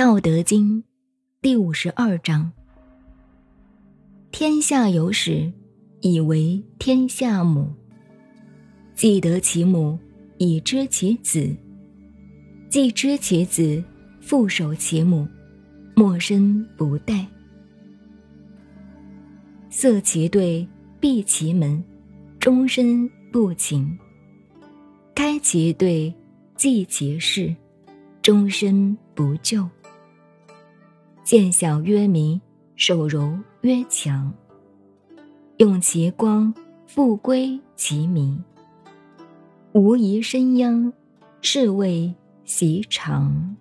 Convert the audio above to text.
道德经第五十二章：天下有始，以为天下母。既得其母，以知其子；既知其子，复守其母，莫身不殆。塞其兑，闭其门，终身不勤；开其兑，济其事，终身不救。见小曰明，手柔曰强。用其光，复归其明。无疑生殃，是谓习常。